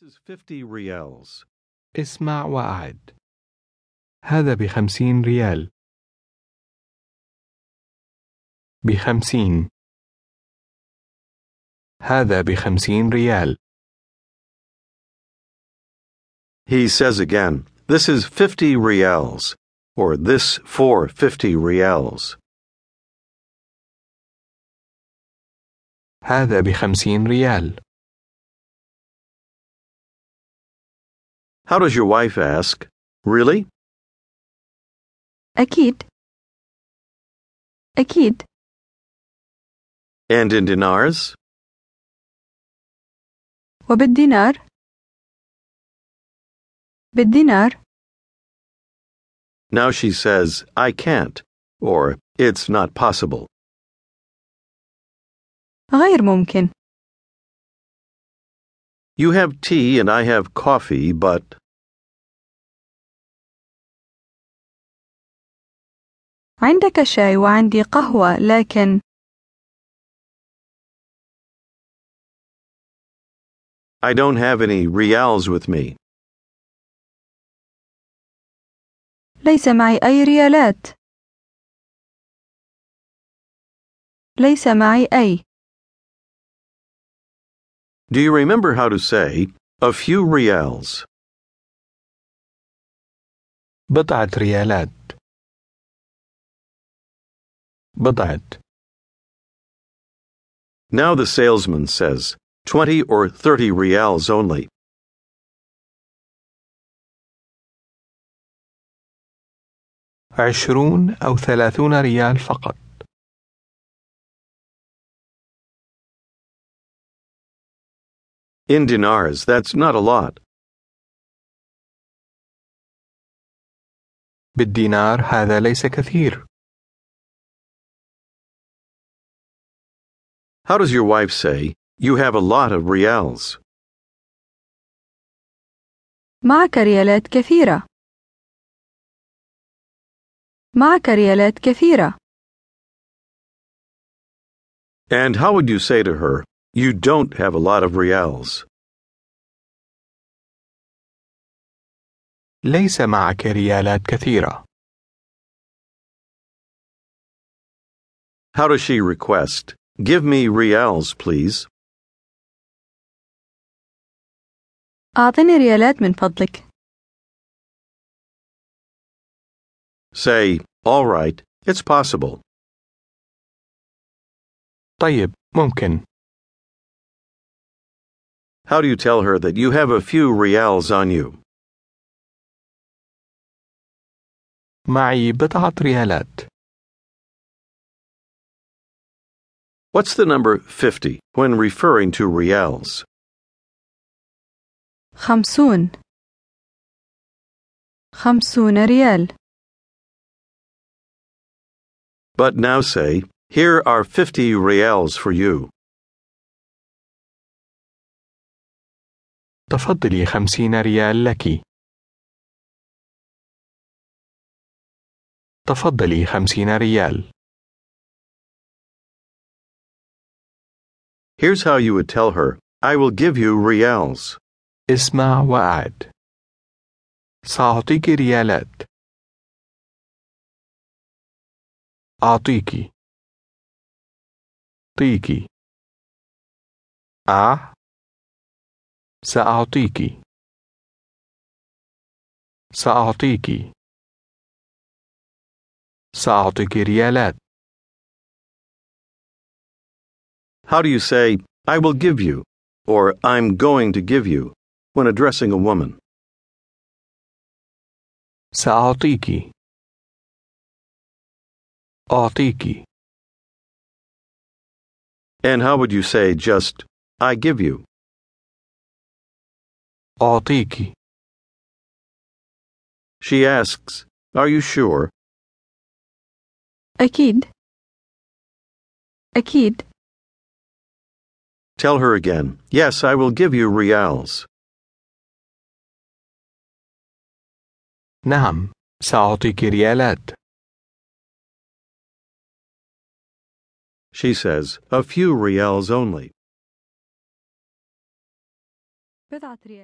This is 50 riyals. اسمع وأعد. هذا بخمسين ريال. بخمسين. هذا بخمسين ريال. He says again, this is 50 riyals, or this for 50 riyals. هذا بخمسين ريال. How does your wife ask? Really? أكيد أكيد And in dinars? وبالدينار بالدينار Now she says, I can't, or it's not possible. غير ممكن You have tea and I have coffee, but. عندك شاي وعندي قهوة لكن I don't have any reals with me. ليس معي أي ريالات ليس معي أي Do you remember how to say, a few reals? بضعة ريالات But that. Now the salesman says, 20 or 30 riyals only. عشرون أو ثلاثون ريال فقط. In dinars, that's not a lot. بالدينار هذا ليس كثير. How does your wife say, You have a lot of riyals? معك ريالات كثيرة. معك ريالات كثيرة. And how would you say to her, You don't have a lot of riyals? ليس معك ريالات كثيرة. How does she request? Give me riyals, please. أعطني ريالات من فضلك. Say, all right, it's possible. طيب, ممكن. How do you tell her that you have a few riyals on you? معي بضعة ريالات. What's the number 50 when referring to riyals? خمسون خمسون ريال But now say, here are 50 riyals for you. تفضلي خمسين ريال لك. تفضلي خمسين ريال. Here's how you would tell her I will give you riyals. اسمع وأعد. سأعطيك ريالات. أعطيكي أعطيكي أع سأعطيكي سأعطيكي سأعطيك ريالات How do you say, I will give you, or I'm going to give you, when addressing a woman? سأعطيك أعطيك And how would you say just, I give you? أعطيك She asks, Are you sure? أكيد أكيد Tell her again, Yes, I will give you riyals. Nam, سأعطيك ريالات. She says, a few riyals only.